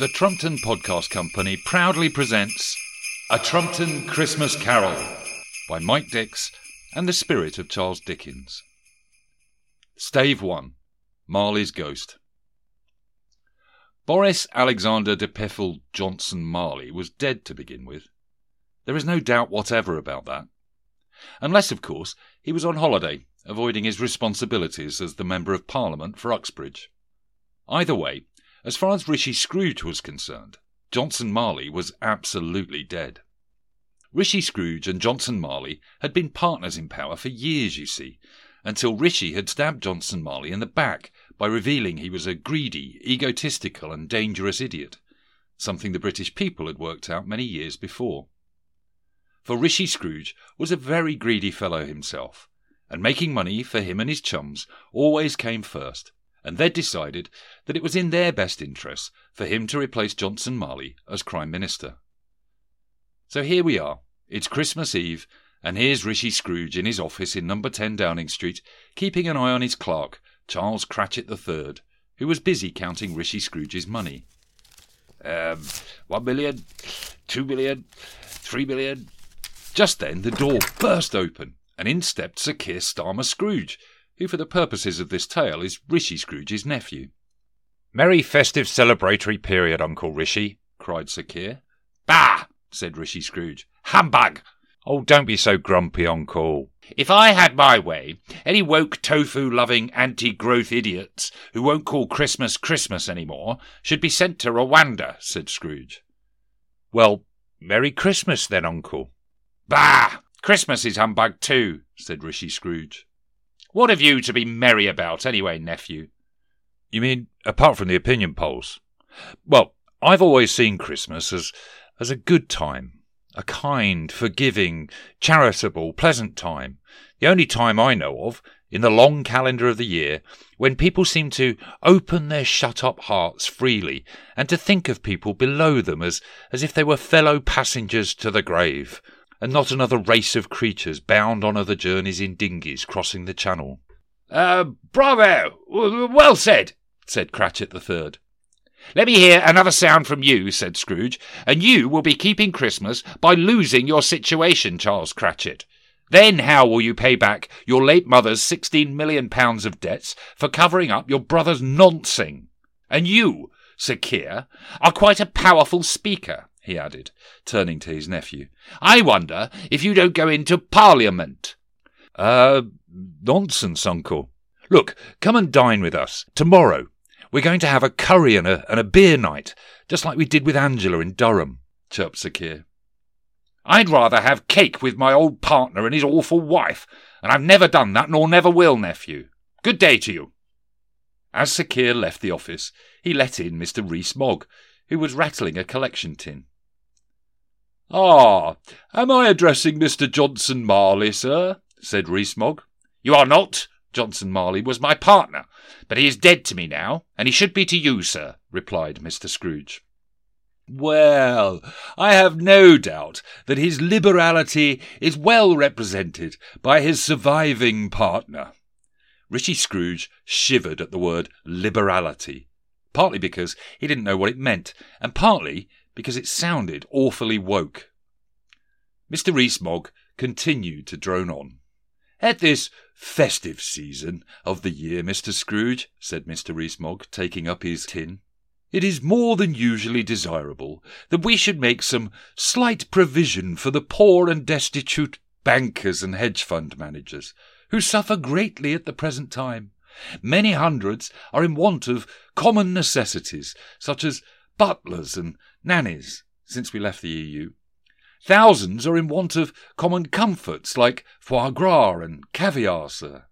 The Trumpton Podcast Company proudly presents A Trumpton Christmas Carol by Mike Dicks and the spirit of Charles Dickens. Stave 1 Marley's Ghost. Boris Alexander de Pfeffel Johnson Marley was dead to begin with. There is no doubt whatever about that. Unless, of course, he was on holiday, avoiding his responsibilities as the Member of Parliament for Uxbridge. Either way, as far as Rishi Scrooge was concerned, Johnson Marley was absolutely dead. Rishi Scrooge and Johnson Marley had been partners in power for years, you see, until Rishi had stabbed Johnson Marley in the back by revealing he was a greedy, egotistical, and dangerous idiot, something the British people had worked out many years before. For Rishi Scrooge was a very greedy fellow himself, and making money for him and his chums always came first, and they'd decided that it was in their best interests for him to replace Johnson Marley as Prime Minister. So here we are. It's Christmas Eve, and here's Rishi Scrooge in his office in number 10 Downing Street, keeping an eye on his clerk, Charles Cratchit III, who was busy counting Rishi Scrooge's money. Um, one million, two million, three million. Just then the door burst open, and in stepped Sir Keir Starmer Scrooge, who, for the purposes of this tale, is Rishi Scrooge's nephew. Merry festive celebratory period, Uncle Rishi, cried Sir Keir. Bah! said Rishi Scrooge. Humbug! Oh, don't be so grumpy, Uncle. If I had my way, any woke tofu loving anti growth idiots who won't call Christmas Christmas any more should be sent to Rwanda, said Scrooge. Well, Merry Christmas then, Uncle. Bah! Christmas is humbug too, said Rishi Scrooge. What have you to be merry about, anyway, nephew? You mean, apart from the opinion polls? Well, I've always seen Christmas as, as a good time, a kind, forgiving, charitable, pleasant time. The only time I know of, in the long calendar of the year, when people seem to open their shut up hearts freely and to think of people below them as, as if they were fellow passengers to the grave and not another race of creatures bound on other journeys in dinghies crossing the channel. Uh, bravo! Well said, said Cratchit the Third. Let me hear another sound from you, said Scrooge, and you will be keeping Christmas by losing your situation, Charles Cratchit. Then how will you pay back your late mother's sixteen million pounds of debts for covering up your brother's noncing? And you, Sir Keir, are quite a powerful speaker, he added, turning to his nephew. I wonder if you don't go into Parliament. Uh, nonsense, uncle. Look, come and dine with us tomorrow. We're going to have a curry and a, and a beer night, just like we did with Angela in Durham, chirped Sir Keir. I'd rather have cake with my old partner and his awful wife, and I've never done that nor never will, nephew. Good day to you. As Sir Keir left the office, he let in Mr. Rees Mogg, who was rattling a collection tin. Ah, am I addressing Mr. Johnson Marley, sir? said Rees-Mogg. You are not. Johnson Marley was my partner, but he is dead to me now, and he should be to you, sir, replied Mr. Scrooge. Well, I have no doubt that his liberality is well represented by his surviving partner. Rishi Scrooge shivered at the word liberality, partly because he didn't know what it meant, and partly because it sounded awfully woke. Mr. Rees-Mogg continued to drone on. At this festive season of the year, Mr. Scrooge, said Mr. Rees-Mogg, taking up his tin, it is more than usually desirable that we should make some slight provision for the poor and destitute bankers and hedge fund managers, who suffer greatly at the present time. Many hundreds are in want of common necessities, such as butlers and nannies, since we left the EU. Thousands are in want of common comforts like foie gras and caviar, sir.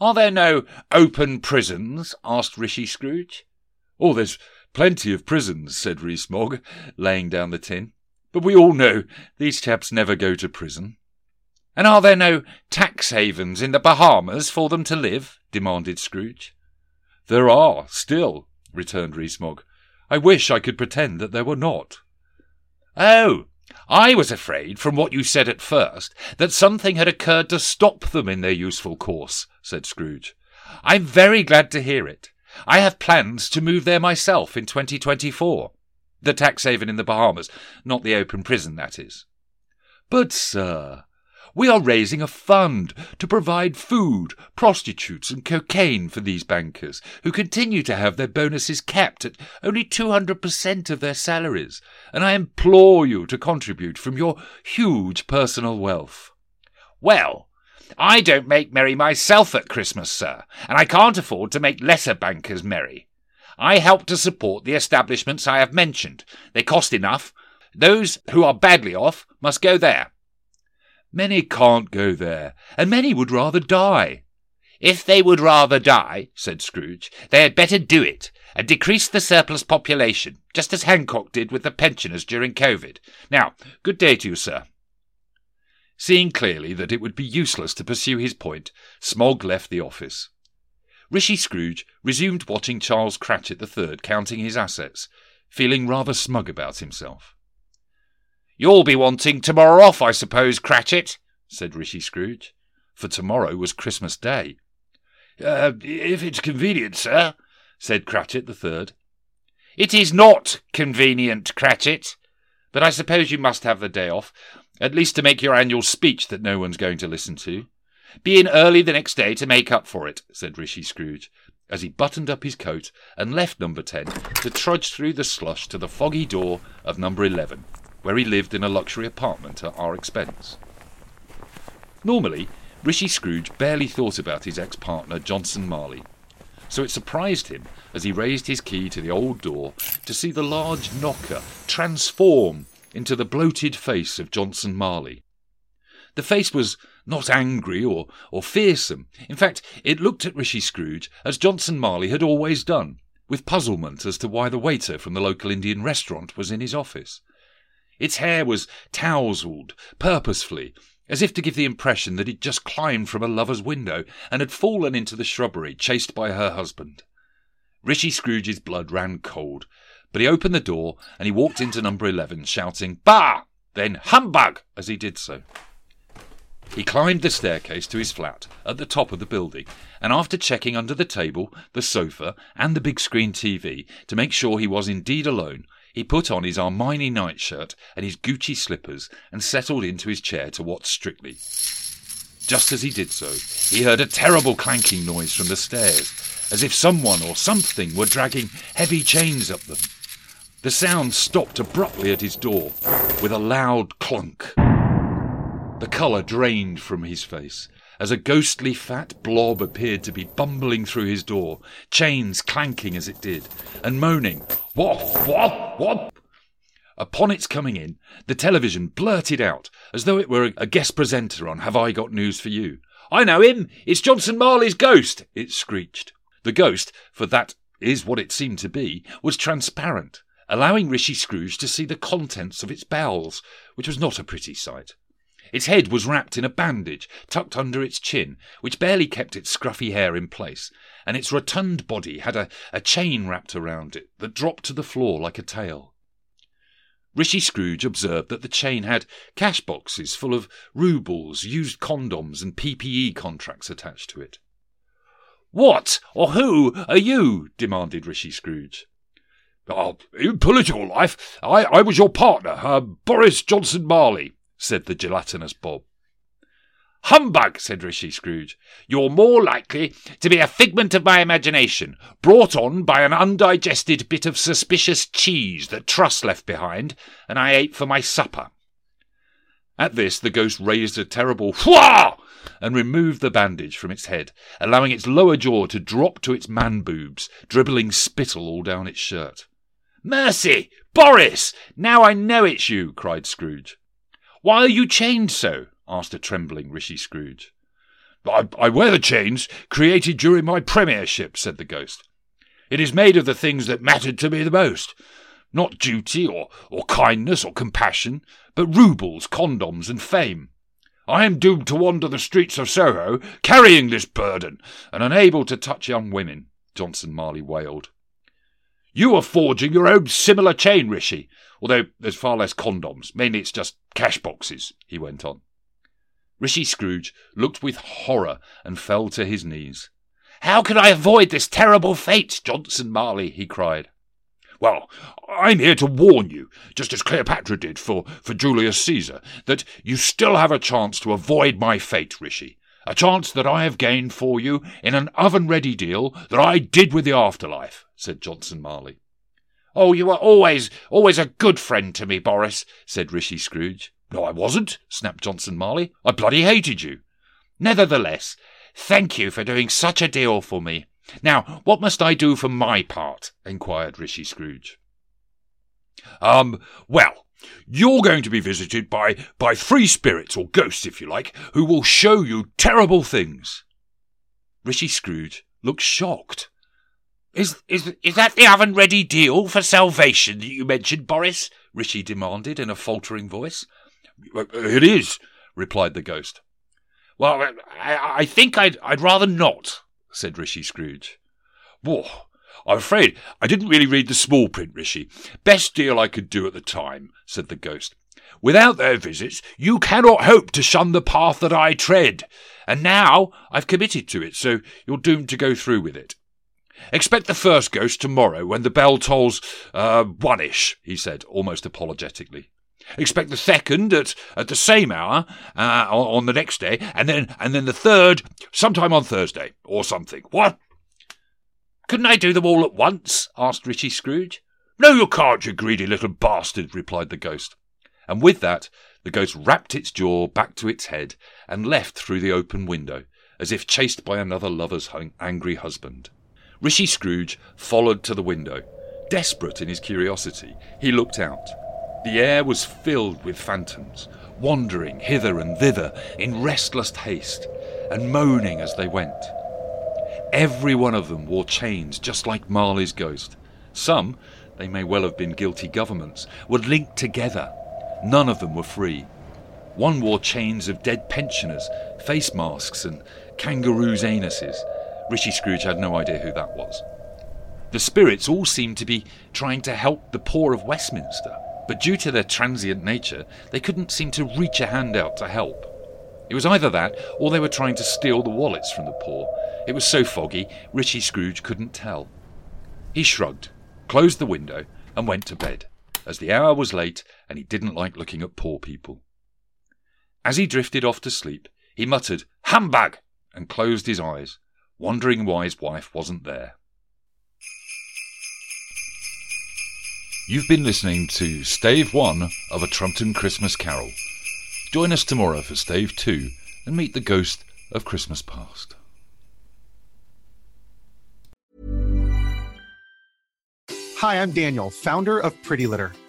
Are there no open prisons? asked Rishi Scrooge. Oh, there's plenty of prisons, said Rees-Mogg, laying down the tin. But we all know these chaps never go to prison. And are there no tax havens in the Bahamas for them to live? demanded Scrooge. There are, still, returned Rees-Mogg. I wish I could pretend that there were not. Oh, I was afraid, from what you said at first, that something had occurred to stop them in their useful course, said Scrooge. I'm very glad to hear it. I have plans to move there myself in 2024. The tax haven in the Bahamas, not the open prison, that is. But, sir, we are raising a fund to provide food, prostitutes, and cocaine for these bankers, who continue to have their bonuses capped at only 200% of their salaries, and I implore you to contribute from your huge personal wealth. Well, I don't make merry myself at Christmas, sir, and I can't afford to make lesser bankers merry. I help to support the establishments I have mentioned. They cost enough. Those who are badly off must go there. Many can't go there, and many would rather die. If they would rather die, said Scrooge, they had better do it, and decrease the surplus population, just as Hancock did with the pensioners during COVID. Now, good day to you, sir. Seeing clearly that it would be useless to pursue his point, Smog left the office. Rishi Scrooge resumed watching Charles Cratchit the third counting his assets, feeling rather smug about himself. You'll be wanting tomorrow off, I suppose, Cratchit, said Rishi Scrooge, for tomorrow was Christmas Day. Uh, if it's convenient, sir, said Cratchit the third. It is not convenient, Cratchit, but I suppose you must have the day off at least to make your annual speech that no one's going to listen to. Be in early the next day to make up for it, said Rishi Scrooge, as he buttoned up his coat and left number 10 to trudge through the slush to the foggy door of number 11, where he lived in a luxury apartment at our expense. Normally, Rishi Scrooge barely thought about his ex partner, Johnson Marley, so it surprised him as he raised his key to the old door to see the large knocker transform into the bloated face of Johnson Marley. The face was not angry or, or fearsome. In fact, it looked at Rishi Scrooge as Johnson Marley had always done, with puzzlement as to why the waiter from the local Indian restaurant was in his office. Its hair was tousled purposefully, as if to give the impression that it just climbed from a lover's window and had fallen into the shrubbery, chased by her husband. Rishi Scrooge's blood ran cold, but he opened the door and he walked into number 11, shouting, Bah! Then humbug! as he did so. He climbed the staircase to his flat at the top of the building, and after checking under the table, the sofa, and the big screen TV to make sure he was indeed alone, he put on his Armani nightshirt and his Gucci slippers and settled into his chair to watch Strictly. Just as he did so, he heard a terrible clanking noise from the stairs, as if someone or something were dragging heavy chains up them. The sound stopped abruptly at his door with a loud clunk. The colour drained from his face as a ghostly fat blob appeared to be bumbling through his door, chains clanking as it did, and moaning, What? What? What? Upon its coming in, the television blurted out, as though it were a guest presenter on Have I Got News for You. I know him! It's Johnson Marley's ghost! it screeched. The ghost, for that is what it seemed to be, was transparent, allowing Rishi Scrooge to see the contents of its bowels, which was not a pretty sight. Its head was wrapped in a bandage tucked under its chin, which barely kept its scruffy hair in place, and its rotund body had a, a chain wrapped around it that dropped to the floor like a tail. Rishi Scrooge observed that the chain had cash boxes full of roubles, used condoms, and PPE contracts attached to it. What or who are you? demanded Rishi Scrooge. Oh, in political life, I, I was your partner, uh, Boris Johnson Marley, said the gelatinous Bob. Humbug, said Rishi Scrooge. You're more likely to be a figment of my imagination, brought on by an undigested bit of suspicious cheese that Truss left behind, and I ate for my supper. At this, the ghost raised a terrible whaw and removed the bandage from its head, allowing its lower jaw to drop to its man boobs, dribbling spittle all down its shirt. Mercy! Boris! Now I know it's you! cried Scrooge. Why are you chained so? asked a trembling Rishi Scrooge. I, I wear the chains created during my premiership, said the ghost. It is made of the things that mattered to me the most. Not duty or, or kindness or compassion, but roubles, condoms, and fame. I am doomed to wander the streets of Soho, carrying this burden, and unable to touch young women, Johnson Marley wailed. You are forging your own similar chain, Rishi, although there's far less condoms. Mainly it's just cash boxes, he went on. Rishi Scrooge looked with horror and fell to his knees. How can I avoid this terrible fate, Johnson Marley? he cried. Well, I'm here to warn you, just as Cleopatra did for, for Julius Caesar, that you still have a chance to avoid my fate, Rishi. A chance that I have gained for you in an oven ready deal that I did with the afterlife, said Johnson Marley. Oh, you were always, always a good friend to me, Boris, said Rishi Scrooge. No, I wasn't, snapped Johnson Marley. I bloody hated you. Nevertheless, thank you for doing such a deal for me. Now, what must I do for my part? inquired Rishi Scrooge. Um, well, you're going to be visited by, by free spirits, or ghosts, if you like, who will show you terrible things. Rishi Scrooge looked shocked. Is, is, is that the oven ready deal for salvation that you mentioned, Boris? Rishi demanded in a faltering voice. Uh, uh, it is, replied the ghost. Well, uh, I, I think I'd, I'd rather not, said Rishi Scrooge. Whoa, I'm afraid I didn't really read the small print, Rishi. Best deal I could do at the time, said the ghost. Without their visits, you cannot hope to shun the path that I tread. And now I've committed to it, so you're doomed to go through with it. Expect the first ghost tomorrow when the bell tolls, uh, one-ish, he said, almost apologetically. Expect the second at, at the same hour uh, on the next day, and then and then the third sometime on Thursday or something. What? Couldn't I do them all at once? asked Rishi Scrooge. No, you can't, you greedy little bastard, replied the ghost. And with that, the ghost wrapped its jaw back to its head and left through the open window, as if chased by another lover's angry husband. Rishi Scrooge followed to the window. Desperate in his curiosity, he looked out. The air was filled with phantoms, wandering hither and thither in restless haste, and moaning as they went. Every one of them wore chains just like Marley's ghost. Some, they may well have been guilty governments, were linked together. None of them were free. One wore chains of dead pensioners, face masks, and kangaroos' anuses. Rishi Scrooge had no idea who that was. The spirits all seemed to be trying to help the poor of Westminster but due to their transient nature, they couldn't seem to reach a hand out to help. It was either that, or they were trying to steal the wallets from the poor. It was so foggy, Rishi Scrooge couldn't tell. He shrugged, closed the window, and went to bed, as the hour was late and he didn't like looking at poor people. As he drifted off to sleep, he muttered, Humbug! and closed his eyes, wondering why his wife wasn't there. You've been listening to Stave 1 of A Trumpton Christmas Carol. Join us tomorrow for Stave 2 and meet the ghost of Christmas past. Hi, I'm Daniel, founder of Pretty Litter.